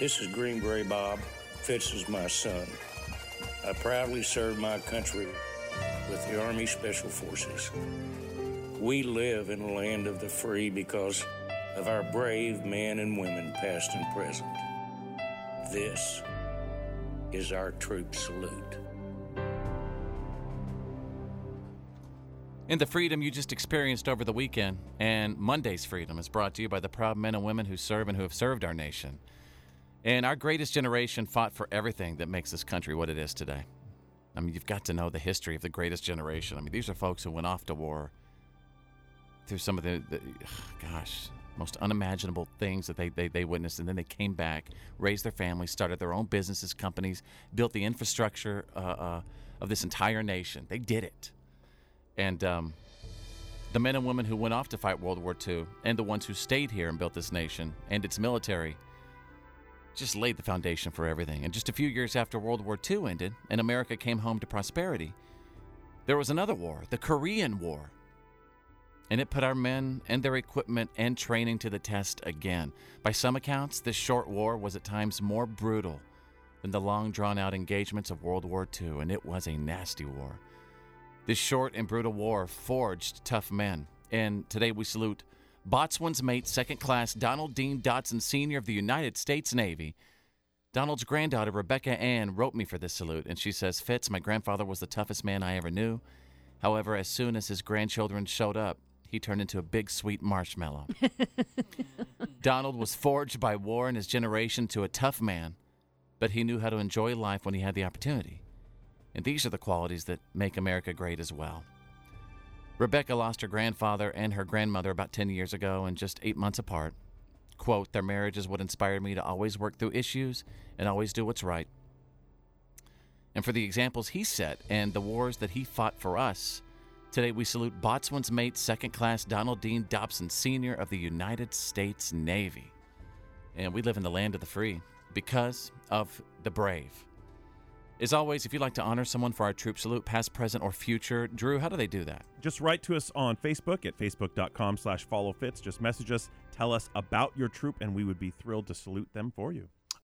This is Green Beret Bob. Fitz is my son. I proudly serve my country with the Army Special Forces. We live in a land of the free because of our brave men and women, past and present. This is our troop salute. And the freedom you just experienced over the weekend and Monday's freedom is brought to you by the proud men and women who serve and who have served our nation. And our greatest generation fought for everything that makes this country what it is today. I mean, you've got to know the history of the greatest generation. I mean, these are folks who went off to war through some of the, the gosh, most unimaginable things that they, they, they witnessed. And then they came back, raised their families, started their own businesses, companies, built the infrastructure uh, uh, of this entire nation. They did it. And um, the men and women who went off to fight World War II and the ones who stayed here and built this nation and its military just laid the foundation for everything. And just a few years after World War II ended and America came home to prosperity, there was another war, the Korean War. And it put our men and their equipment and training to the test again. By some accounts, this short war was at times more brutal than the long drawn out engagements of World War II, and it was a nasty war. This short and brutal war forged tough men, and today we salute Boatswain's Mate Second Class Donald Dean Dodson Sr. of the United States Navy. Donald's granddaughter, Rebecca Ann, wrote me for this salute, and she says, Fitz, my grandfather was the toughest man I ever knew. However, as soon as his grandchildren showed up, he turned into a big sweet marshmallow. Donald was forged by war and his generation to a tough man, but he knew how to enjoy life when he had the opportunity. And these are the qualities that make America great as well. Rebecca lost her grandfather and her grandmother about 10 years ago and just eight months apart. Quote, their marriage is what inspired me to always work through issues and always do what's right. And for the examples he set and the wars that he fought for us, today we salute Boatswain's Mate Second Class Donald Dean Dobson Sr. of the United States Navy. And we live in the land of the free because of the brave. As always, if you'd like to honor someone for our troop salute, past, present, or future, Drew, how do they do that? Just write to us on Facebook at facebook.com slash followfitz. Just message us, tell us about your troop, and we would be thrilled to salute them for you.